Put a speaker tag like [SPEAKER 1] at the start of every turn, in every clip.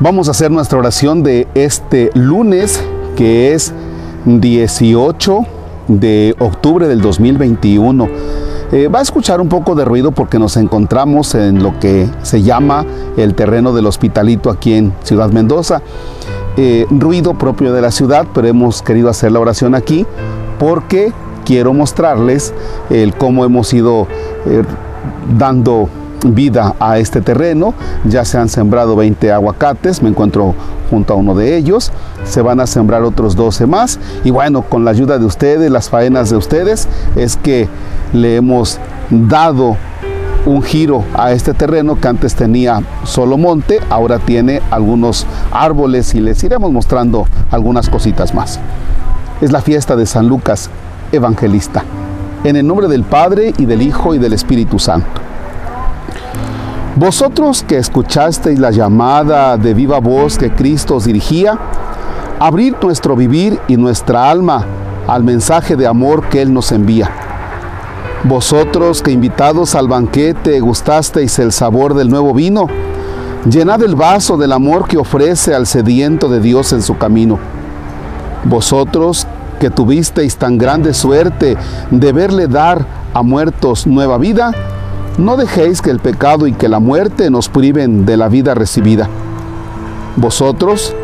[SPEAKER 1] Vamos a hacer nuestra oración de este lunes, que es 18 de octubre del 2021. Eh, va a escuchar un poco de ruido porque nos encontramos en lo que se llama el terreno del hospitalito aquí en Ciudad Mendoza. Eh, ruido propio de la ciudad, pero hemos querido hacer la oración aquí porque quiero mostrarles el cómo hemos ido eh, dando vida a este terreno. Ya se han sembrado 20 aguacates, me encuentro junto a uno de ellos. Se van a sembrar otros 12 más. Y bueno, con la ayuda de ustedes, las faenas de ustedes, es que le hemos dado un giro a este terreno que antes tenía solo monte, ahora tiene algunos árboles y les iremos mostrando algunas cositas más. Es la fiesta de San Lucas Evangelista. En el nombre del Padre y del Hijo y del Espíritu Santo. Vosotros que escuchasteis la llamada de viva voz que Cristo os dirigía, abrir nuestro vivir y nuestra alma al mensaje de amor que Él nos envía. Vosotros que invitados al banquete gustasteis el sabor del nuevo vino, llenad el vaso del amor que ofrece al sediento de Dios en su camino. Vosotros que tuvisteis tan grande suerte de verle dar a muertos nueva vida, no dejéis que el pecado y que la muerte nos priven de la vida recibida. Vosotros,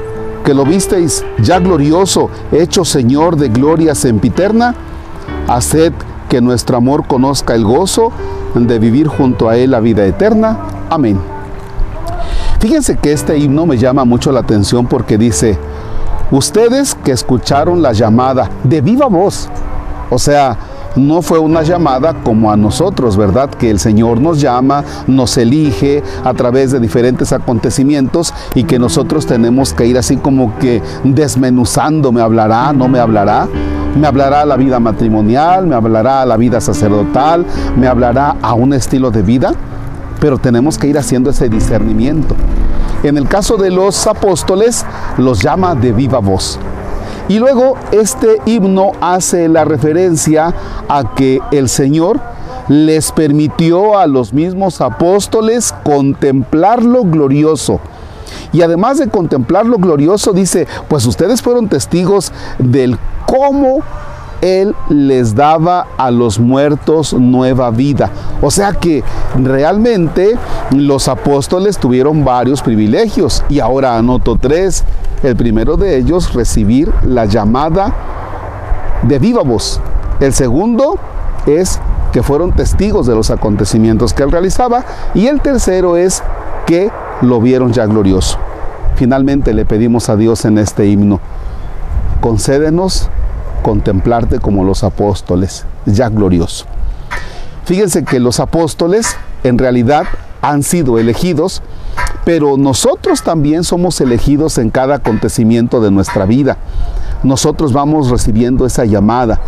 [SPEAKER 1] que lo visteis ya glorioso, hecho Señor de gloria sempiterna, haced que nuestro amor conozca el gozo de vivir junto a Él la vida eterna. Amén. Fíjense que este himno me llama mucho la atención porque dice, ustedes que escucharon la llamada de viva voz, o sea, no fue una llamada como a nosotros, ¿verdad? Que el Señor nos llama, nos elige a través de diferentes acontecimientos y que nosotros tenemos que ir así como que desmenuzando, me hablará, no me hablará. Me hablará la vida matrimonial, me hablará la vida sacerdotal, me hablará a un estilo de vida, pero tenemos que ir haciendo ese discernimiento. En el caso de los apóstoles, los llama de viva voz. Y luego este himno hace la referencia a que el Señor les permitió a los mismos apóstoles contemplar lo glorioso. Y además de contemplar lo glorioso, dice, pues ustedes fueron testigos del cómo él les daba a los muertos nueva vida. O sea que realmente los apóstoles tuvieron varios privilegios y ahora anoto tres. El primero de ellos, recibir la llamada de viva voz. El segundo es que fueron testigos de los acontecimientos que él realizaba. Y el tercero es que lo vieron ya glorioso. Finalmente le pedimos a Dios en este himno, concédenos contemplarte como los apóstoles, ya glorioso. Fíjense que los apóstoles en realidad han sido elegidos, pero nosotros también somos elegidos en cada acontecimiento de nuestra vida. Nosotros vamos recibiendo esa llamada.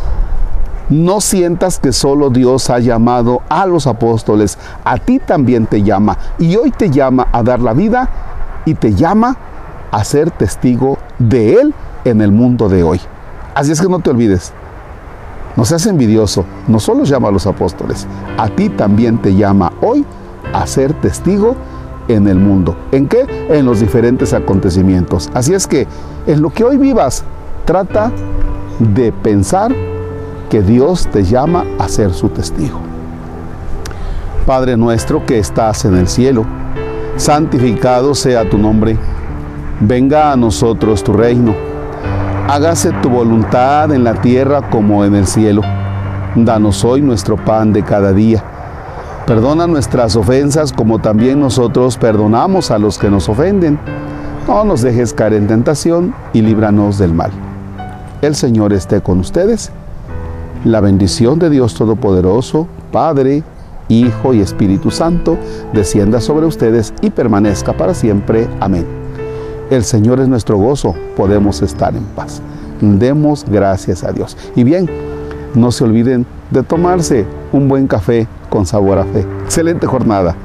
[SPEAKER 1] No sientas que solo Dios ha llamado a los apóstoles, a ti también te llama y hoy te llama a dar la vida y te llama a ser testigo de Él en el mundo de hoy. Así es que no te olvides, no seas envidioso, no solo llama a los apóstoles, a ti también te llama hoy a ser testigo en el mundo. ¿En qué? En los diferentes acontecimientos. Así es que en lo que hoy vivas, trata de pensar que Dios te llama a ser su testigo. Padre nuestro que estás en el cielo, santificado sea tu nombre, venga a nosotros tu reino hágase tu voluntad en la tierra como en el cielo. Danos hoy nuestro pan de cada día. Perdona nuestras ofensas como también nosotros perdonamos a los que nos ofenden. No nos dejes caer en tentación y líbranos del mal. El Señor esté con ustedes. La bendición de Dios Todopoderoso, Padre, Hijo y Espíritu Santo, descienda sobre ustedes y permanezca para siempre. Amén. El Señor es nuestro gozo, podemos estar en paz. Demos gracias a Dios. Y bien, no se olviden de tomarse un buen café con sabor a fe. Excelente jornada.